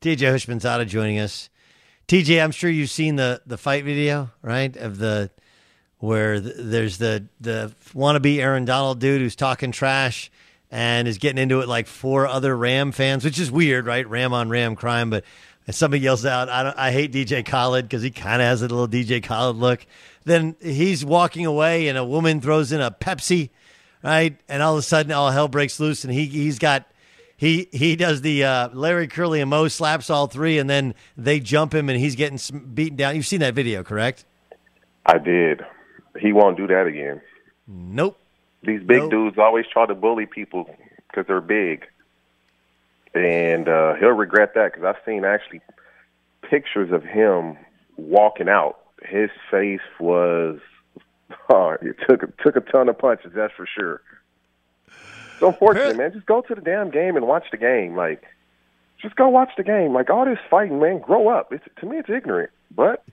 TJ Houshmandzadeh joining us. TJ, I'm sure you've seen the the fight video, right? Of the where th- there's the the wannabe Aaron Donald dude who's talking trash and is getting into it like four other Ram fans, which is weird, right? Ram on Ram crime, but somebody yells out, "I don't, I hate DJ Khaled" because he kind of has a little DJ Khaled look. Then he's walking away, and a woman throws in a Pepsi, right? And all of a sudden, all hell breaks loose, and he he's got he he does the uh, Larry Curly and Moe slaps all three, and then they jump him, and he's getting beaten down. You've seen that video, correct? I did. He won't do that again. Nope. These big Nope. dudes always try to bully people because they're big, and uh, he'll regret that because I've seen actually pictures of him walking out. His face was hard. It took took a ton of punches, that's for sure. It's unfortunate, man. Just go to the damn game and watch the game. Like, just go watch the game. Like all this fighting, man. Grow up. It's to me, it's ignorant. But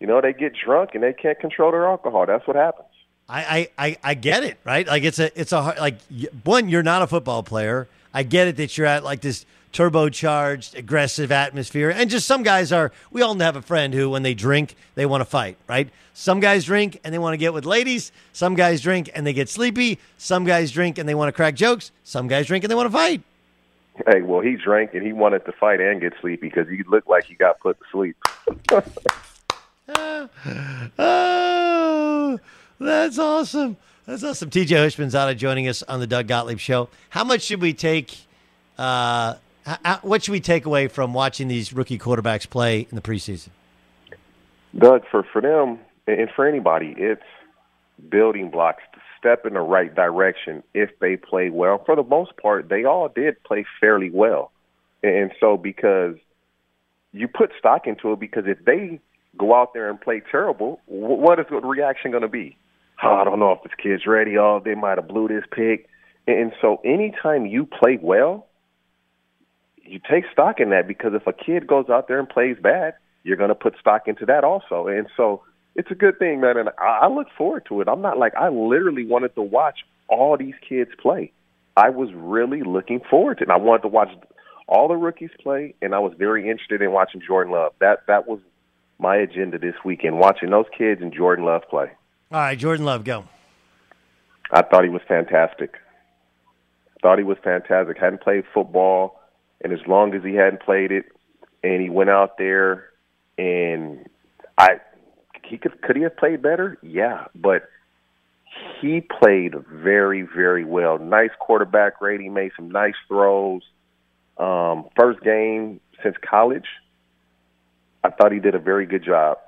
you know, they get drunk and they can't control their alcohol. That's what happens. I, I, I, I get it, right? Like it's a it's a hard, like y- one, you're not a football player. I get it that you're at like this turbocharged, aggressive atmosphere, and just some guys are. We all have a friend who, when they drink, they want to fight, right? Some guys drink and they want to get with ladies. Some guys drink and they get sleepy. Some guys drink and they want to crack jokes. Some guys drink and they want to fight. Hey, well, he drank and he wanted to fight and get sleepy because he looked like he got put to sleep. Oh, that's awesome. That's awesome. TJ Houshmandzadeh joining us on the Doug Gottlieb Show. How much should we take? Uh, h- h- what should we take away from watching these rookie quarterbacks play in the preseason? Doug, for for them and for anybody, it's building blocks to step in the right direction if they play well. For the most part, they all did play fairly well, and so because you put stock into it, because if they go out there and play terrible, what is the reaction going to be? Oh, I don't know if this kid's ready. Oh, they might have blew this pick. And so anytime you play well, you take stock in that because if a kid goes out there and plays bad, you're going to put stock into that also. And so it's a good thing, man. And I, I look forward to it. I'm not like I literally wanted to watch all these kids play. I was really looking forward to it. And I wanted to watch all the rookies play, and I was very interested in watching Jordan Love. That that was my agenda this weekend, watching those kids and Jordan Love play. All right, Jordan Love, go. I thought he was fantastic. Thought he was fantastic. Hadn't played football, and as long as he hadn't played it, and he went out there, and I, he could could he have played better? Yeah, but he played very very well. Nice quarterback rating, made some nice throws. Um, first game since college. I thought he did a very good job.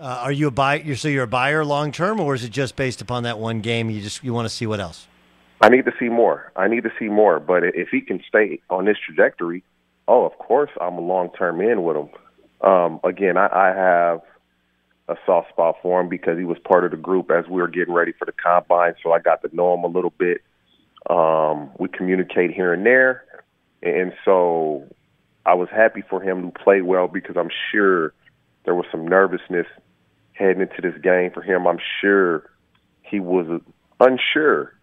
Uh, are you a buy? So you're a buyer long term, or is it just based upon that one game? You just you want to see what else? I need to see more. I need to see more. But if he can stay on this trajectory, oh, of course, I'm a long term in with him. Um, again, I, I have a soft spot for him because he was part of the group as we were getting ready for the combine. So I got to know him a little bit. Um, we communicate here and there, and so I was happy for him to play well because I'm sure there was some nervousness heading into this game for him. I'm sure he was unsure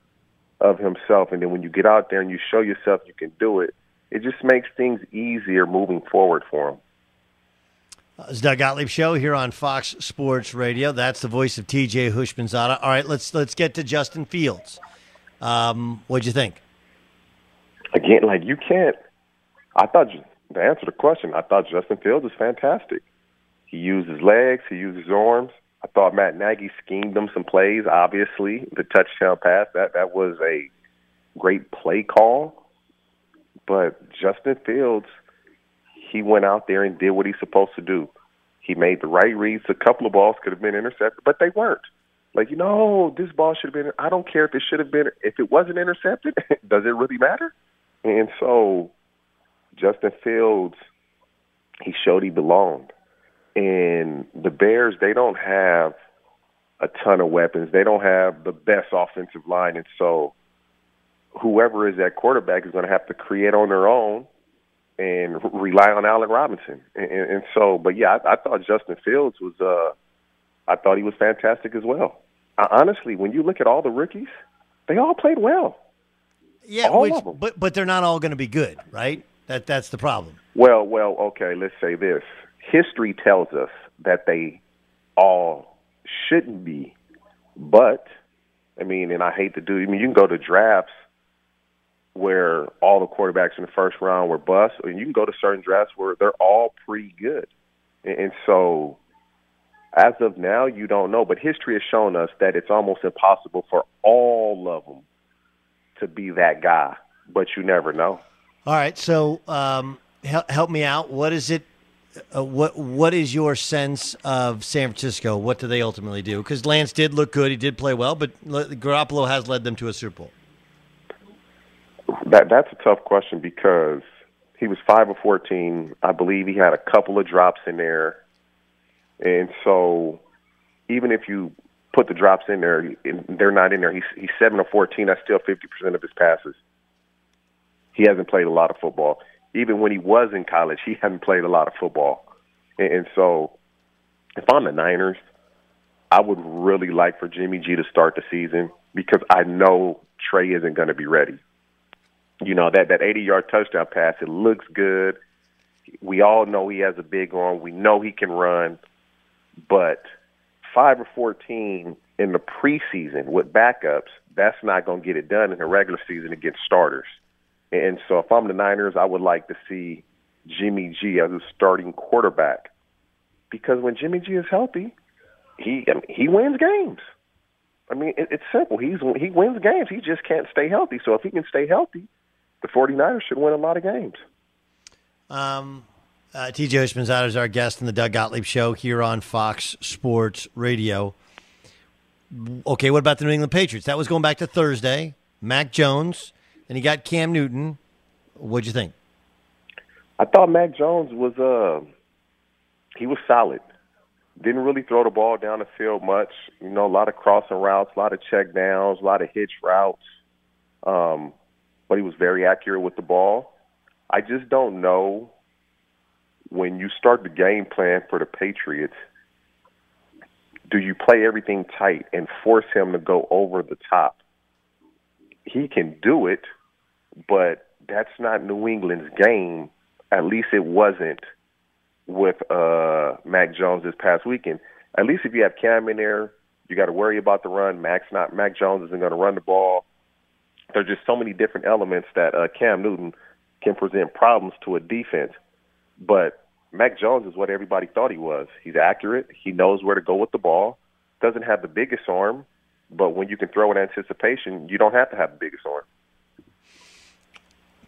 of himself, and then when you get out there and you show yourself you can do it, it just makes things easier moving forward for him. Uh, it's Doug Gottlieb show here on Fox Sports Radio. That's the voice of TJ Houshmandzadeh. All right, let's let's get to Justin Fields. Um, what'd you think? Again, like you can't. I thought to answer the question, I thought Justin Fields is fantastic. He used his legs, he used his arms. I thought Matt Nagy schemed them some plays. Obviously, the touchdown pass that that was a great play call. But Justin Fields, he went out there and did what he's supposed to do. He made the right reads. A couple of balls could have been intercepted, but they weren't. Like, you know, oh, this ball should have been. I don't care if it should have been. If it wasn't intercepted, does it really matter? And so, Justin Fields, he showed he belonged. And the Bears, they don't have a ton of weapons. They don't have the best offensive line, and so whoever is that quarterback is going to have to create on their own and rely on Allen Robinson. And, and so, but yeah, I, I thought Justin Fields was. uh I thought he was fantastic as well. I, honestly, when you look at all the rookies, they all played well. Yeah, all which, but but they're not all going to be good, right? That that's the problem. Well, well, okay. Let's say this: history tells us that they all shouldn't be, but I mean, and I hate to do. I mean, you can go to drafts where all the quarterbacks in the first round were bust, and you can go to certain drafts where they're all pretty good. And, and so, as of now, you don't know. But history has shown us that it's almost impossible for all of them to be that guy. But you never know. All right, so um, help, help me out. What is it? Uh, what What is your sense of San Francisco? What do they ultimately do? Because Lance did look good; he did play well, but Garoppolo has led them to a Super Bowl. That that's a tough question because he was five of fourteen. I believe he had a couple of drops in there, and so even if you put the drops in there, they're not in there. He's he's seven of fourteen. That's still fifty percent of his passes. He hasn't played a lot of football. Even when he was in college, he hadn't played a lot of football, and, and so if I'm the Niners, I would really like for Jimmy G to start the season because I know Trey isn't going to be ready you know that that 80 yard touchdown pass. It looks good. We all know he has a big arm. We know he can run, but five or 14 in the preseason with backups, that's not going to get it done in the regular season against starters. And so, if I'm the Niners, I would like to see Jimmy G as a starting quarterback because when Jimmy G is healthy, he I mean, he wins games. I mean, it, it's simple. He's he wins games. He just can't stay healthy. So if he can stay healthy, the 49ers should win a lot of games. Um, uh, TJ Houshmandzadeh is our guest in the Doug Gottlieb Show here on Fox Sports Radio. Okay, what about the New England Patriots? That was going back to Thursday. Mac Jones, and he got Cam Newton. What'd you think? I thought Mac Jones was uh he was solid. Didn't really throw the ball down the field much. You know, a lot of crossing routes, a lot of check downs, a lot of hitch routes. Um, but he was very accurate with the ball. I just don't know when you start the game plan for the Patriots, do you play everything tight and force him to go over the top? He can do it, but that's not New England's game. At least it wasn't with uh, Mac Jones this past weekend. At least if you have Cam in there, you got to worry about the run. Mac's not. Mac Jones isn't going to run the ball. There's just so many different elements that uh, Cam Newton can present problems to a defense. But Mac Jones is what everybody thought he was. He's accurate. He knows where to go with the ball. Doesn't have the biggest arm, but when you can throw in anticipation, you don't have to have the biggest arm.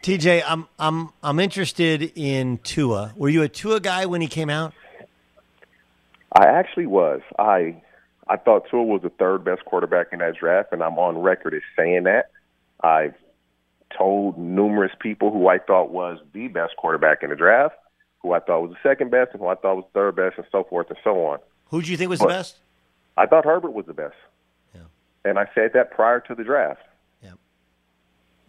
TJ, I'm I'm I'm interested in Tua. Were you a Tua guy when he came out? I actually was. I I thought Tua was the third best quarterback in that draft, and I'm on record as saying that. I've told numerous people who I thought was the best quarterback in the draft, who I thought was the second best, and who I thought was the third best, and so forth and so on. Who do you think was But- the best? I thought Herbert was the best. Yeah. And I said that prior to the draft.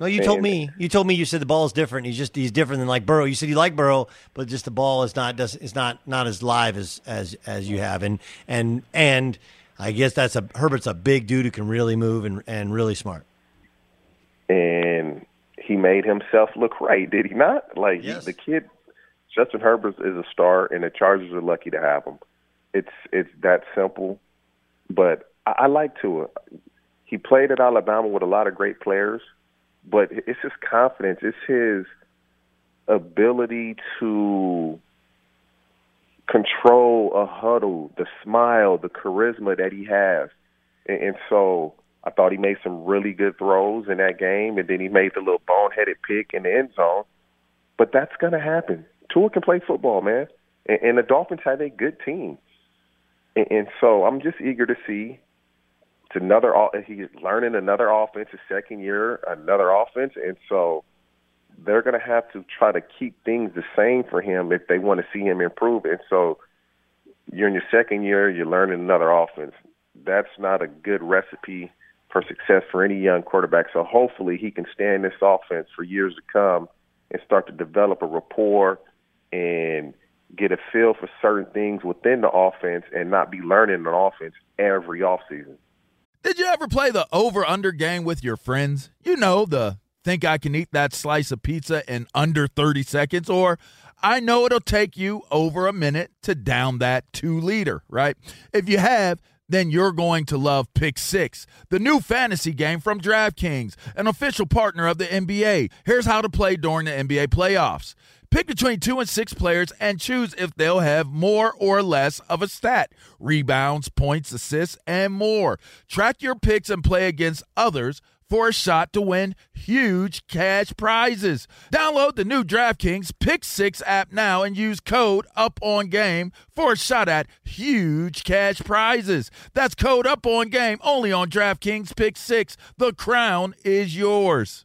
No, you told And- me. You told me you said the ball is different. He's just he's different than like Burrow. You said you like Burrow, but just the ball is not does it's not not as live as as as you have. And and and I guess that's a Herbert's a big dude who can really move and and really smart. and he made himself look right, did he not? Like Yes. the kid, Justin Herbert is a star, and the Chargers are lucky to have him. It's it's that simple. But I, I like Tua. He played at Alabama with a lot of great players, but it's his confidence. It's his ability to control a huddle, the smile, the charisma that he has. And, and so I thought he made some really good throws in that game, and then he made the little boneheaded pick in the end zone. But that's going to happen. Tua can play football, man, and, and the Dolphins have a good team. And, and so I'm just eager to see. It's another. He's learning another offense, his second year, another offense, and so they're going to have to try to keep things the same for him if they want to see him improve. And so you're in your second year, you're learning another offense. That's not a good recipe for success for any young quarterback. So hopefully he can stay in this offense for years to come and start to develop a rapport and get a feel for certain things within the offense and not be learning an offense every offseason. Did you ever play the over under game with your friends? You know, the think I can eat that slice of pizza in under 30 seconds, or I know it'll take you over a minute to down that two liter, right? If you have, then you're going to love Pick Six, the new fantasy game from DraftKings, an official partner of the NBA. Here's how to play during the NBA playoffs. Pick between two and six players and choose if they'll have more or less of a stat rebounds, points, assists, and more. Track your picks and play against others for a shot to win huge cash prizes. Download the new DraftKings Pick 6 app now and use code UPONGAME for a shot at huge cash prizes. That's code UPONGAME only on DraftKings Pick 6. The crown is yours.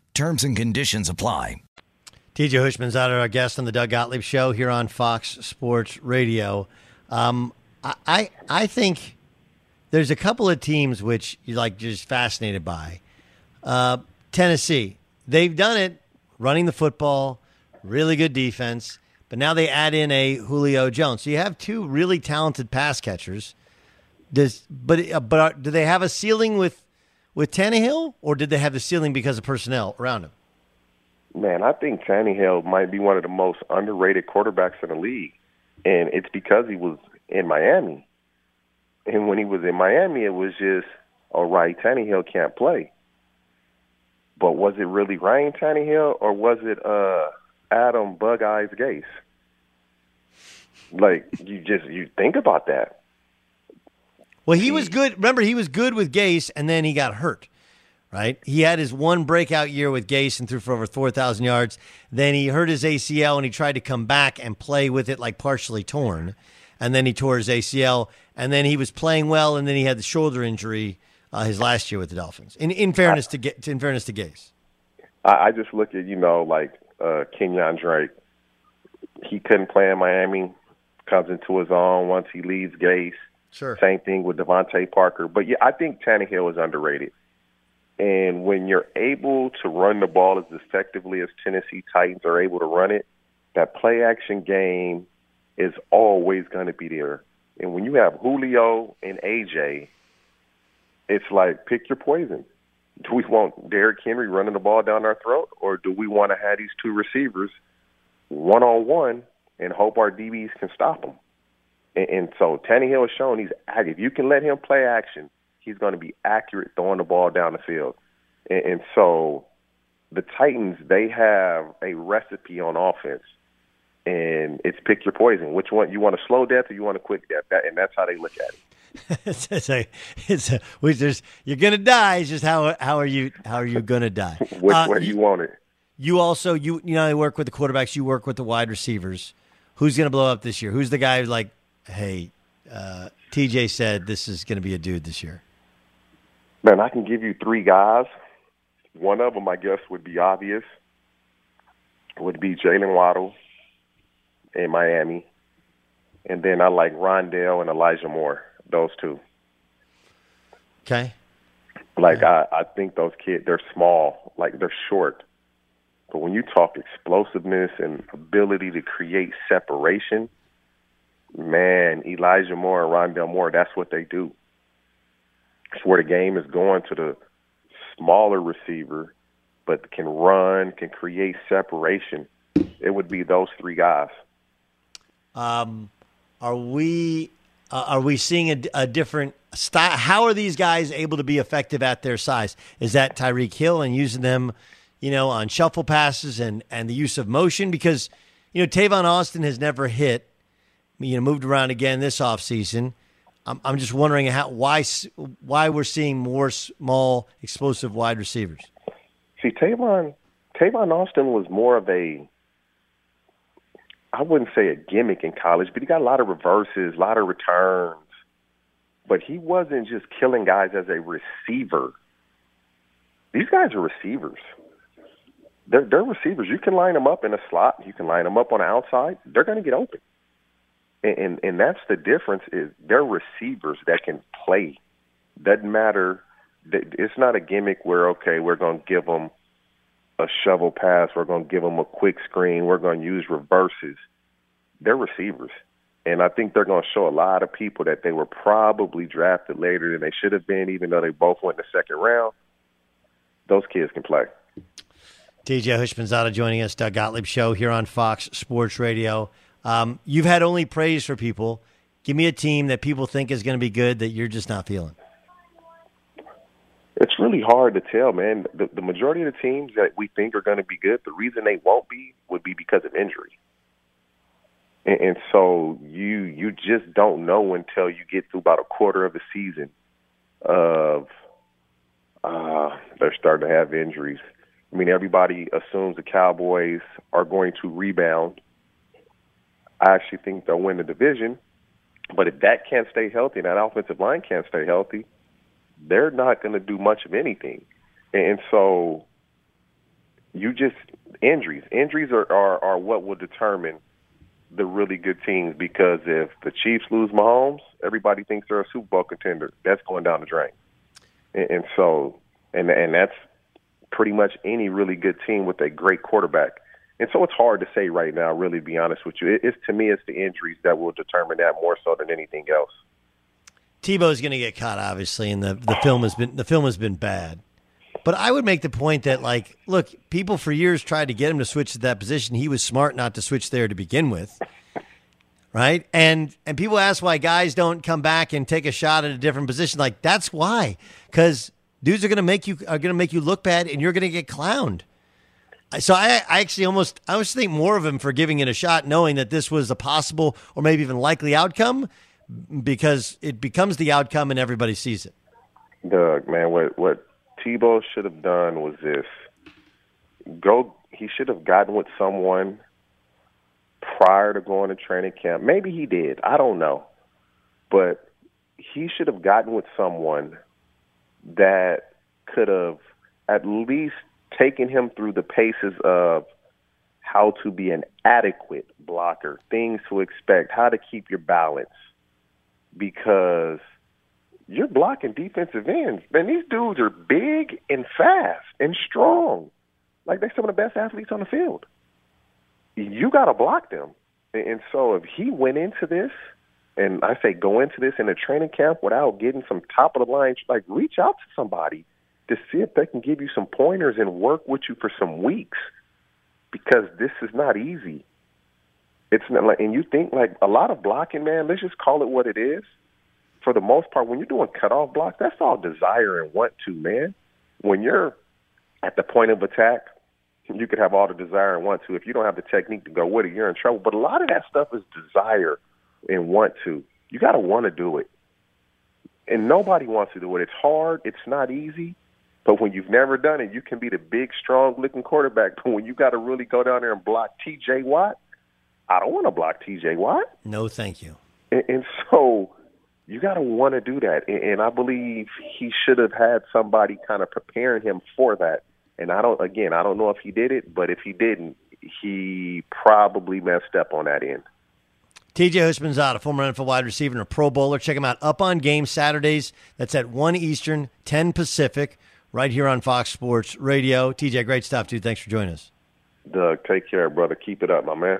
Terms and conditions apply. TJ Houshmandzadeh our guest on the Doug Gottlieb Show here on Fox Sports Radio. Um, I I think there's a couple of teams which you're like just fascinated by. Uh, Tennessee, they've done it running the football, really good defense, but now they add in a Julio Jones. So you have two really talented pass catchers. Does but uh, but are, do they have a ceiling with with Tannehill, or did they have the ceiling because of personnel around him? Man, I think Tannehill might be one of the most underrated quarterbacks in the league, and it's because he was in Miami. And when he was in Miami, it was just, all right, Tannehill can't play. But was it really Ryan Tannehill, or was it uh, Adam Bug Eyes Gase? Like you just you think about that. Well, he was good. Remember, he was good with Gase, and then he got hurt. Right? He had his one breakout year with Gase and threw for over four thousand yards. Then he hurt his ACL, and he tried to come back and play with it like partially torn, and then he tore his ACL, and then he was playing well, and then he had the shoulder injury uh, his last year with the Dolphins. In, in fairness to get, in fairness to Gase, I, I just look at you know like uh, Kenyan Drake. He couldn't play in Miami. Comes into his own once he leaves Gase. Sure. Same thing with DeVante Parker. But yeah, I think Tannehill is underrated. And when you're able to run the ball as effectively as Tennessee Titans are able to run it, that play action game is always going to be there. And when you have Julio and AJ, it's like pick your poison. Do we want Derrick Henry running the ball down our throat, or do we want to have these two receivers one on one and hope our DBs can stop them? And, and so Tannehill has shown he's if you can let him play action, he's going to be accurate throwing the ball down the field. And, and so the Titans they have a recipe on offense, and it's pick your poison. Which one you want a slow death or you want a quick death? That, and that's how they look at it. it's, it's a, it's a, which there's, you're gonna die. It's just how how are you how are you gonna die? Which Uh, way you want it? You also you you know you work with the quarterbacks. You work with the wide receivers. Who's gonna blow up this year? Who's the guy like, hey, uh, TJ said this is gonna be a dude this year. Man, I can give you three guys. One of them, I guess, would be obvious. Would be Jaylen Waddle in Miami, and then I like Rondale and Elijah Moore. Those two. Okay. Like I, I think those kids, they're small, like they're short. But when you talk explosiveness and ability to create separation, man, Elijah Moore and Rondale Moore, that's what they do. It's where the game is going to the smaller receiver, but can run, can create separation. It would be those three guys. Um, are we uh, are we seeing a, a different style? How are these guys able to be effective at their size? Is that Tyreek Hill and using them, you know, on shuffle passes and and the use of motion? Because you know Tavon Austin has never hit, you know, moved around again this offseason. I'm I'm just wondering how why why we're seeing more small explosive wide receivers. See, Tavon Tavon Austin was more of a I wouldn't say a gimmick in college, but he got a lot of reverses, a lot of returns. But he wasn't just killing guys as a receiver. These guys are receivers. They're, they're receivers. You can line them up in a slot. You can line them up on the outside. They're going to get open. And, and that's the difference is they're receivers that can play. Doesn't matter. It's not a gimmick where okay, we're going to give them a shovel pass. We're going to give them a quick screen. We're going to use reverses. They're receivers. And I think they're going to show a lot of people that they were probably drafted later than they should have been, even though they both went in the second round. Those kids can play. TJ Houshmandzadeh joining us, Doug Gottlieb Show here on Fox Sports Radio. Um, you've had only praise for people. Give me a team that people think is going to be good that you're just not feeling. It's really hard to tell, man. The, the majority of the teams that we think are going to be good, the reason they won't be would be because of injury. And, and so you you just don't know until you get through about a quarter of the season of uh, they're starting to have injuries. I mean, everybody assumes the Cowboys are going to rebound. I actually think they'll win the division, but if that can't stay healthy and that offensive line can't stay healthy, they're not going to do much of anything. And so you just injuries. Injuries are, are, are what will determine the really good teams because if the Chiefs lose Mahomes, everybody thinks they're a Super Bowl contender. That's going down the drain. And, and so and and that's pretty much any really good team with a great quarterback. And so it's hard to say right now, really, to be honest with you. It, it's to me, it's the injuries that will determine that more so than anything else. Tebow's going to get caught, obviously, and the, the film has been the film has been bad. But I would make the point that, like, look, people for years tried to get him to switch to that position. He was smart not to switch there to begin with, right? And and people ask why guys don't come back and take a shot at a different position. Like that's why, because dudes are going to make you are going to make you look bad, and you're going to get clowned. So I, I actually almost I almost think more of him for giving it a shot, knowing that this was a possible or maybe even likely outcome, because it becomes the outcome and everybody sees it. Doug, man, what what Tebow should have done was this: go. He should have gotten with someone prior to going to training camp. Maybe he did. I don't know, but he should have gotten with someone that could have at least taken him through the paces of how to be an adequate blocker, things to expect, how to keep your balance. Because you're blocking defensive ends. Man, these dudes are big and fast and strong. Like they're some of the best athletes on the field. You got to block them. And so if he went into this, and I say go into this in a training camp without getting some top of the line, like reach out to somebody to see if they can give you some pointers and work with you for some weeks because this is not easy. It's not like, and you think like a lot of blocking, man. Let's just call it what it is. For the most part, when you're doing cutoff blocks, that's all desire and want to, man. When you're at the point of attack, you could have all the desire and want to. If you don't have the technique to go with it, you're in trouble. But a lot of that stuff is desire and want to. You got to want to do it. And nobody wants to do it. It's hard. It's not easy. But when you've never done it, you can be the big, strong looking quarterback. But when you got to really go down there and block TJ Watt, I don't want to block TJ Watt. No, thank you. And, and so you got to want to do that. And, and I believe he should have had somebody kind of preparing him for that. And I don't, again, I don't know if he did it, but if he didn't, he probably messed up on that end. TJ Houshmandzadeh, former NFL wide receiver and a Pro Bowler. Check him out up on game Saturdays. That's at 1 Eastern, 10 Pacific right here on Fox Sports Radio. TJ, great stuff, dude. Thanks for joining us. Doug, take care, brother. Keep it up, my man.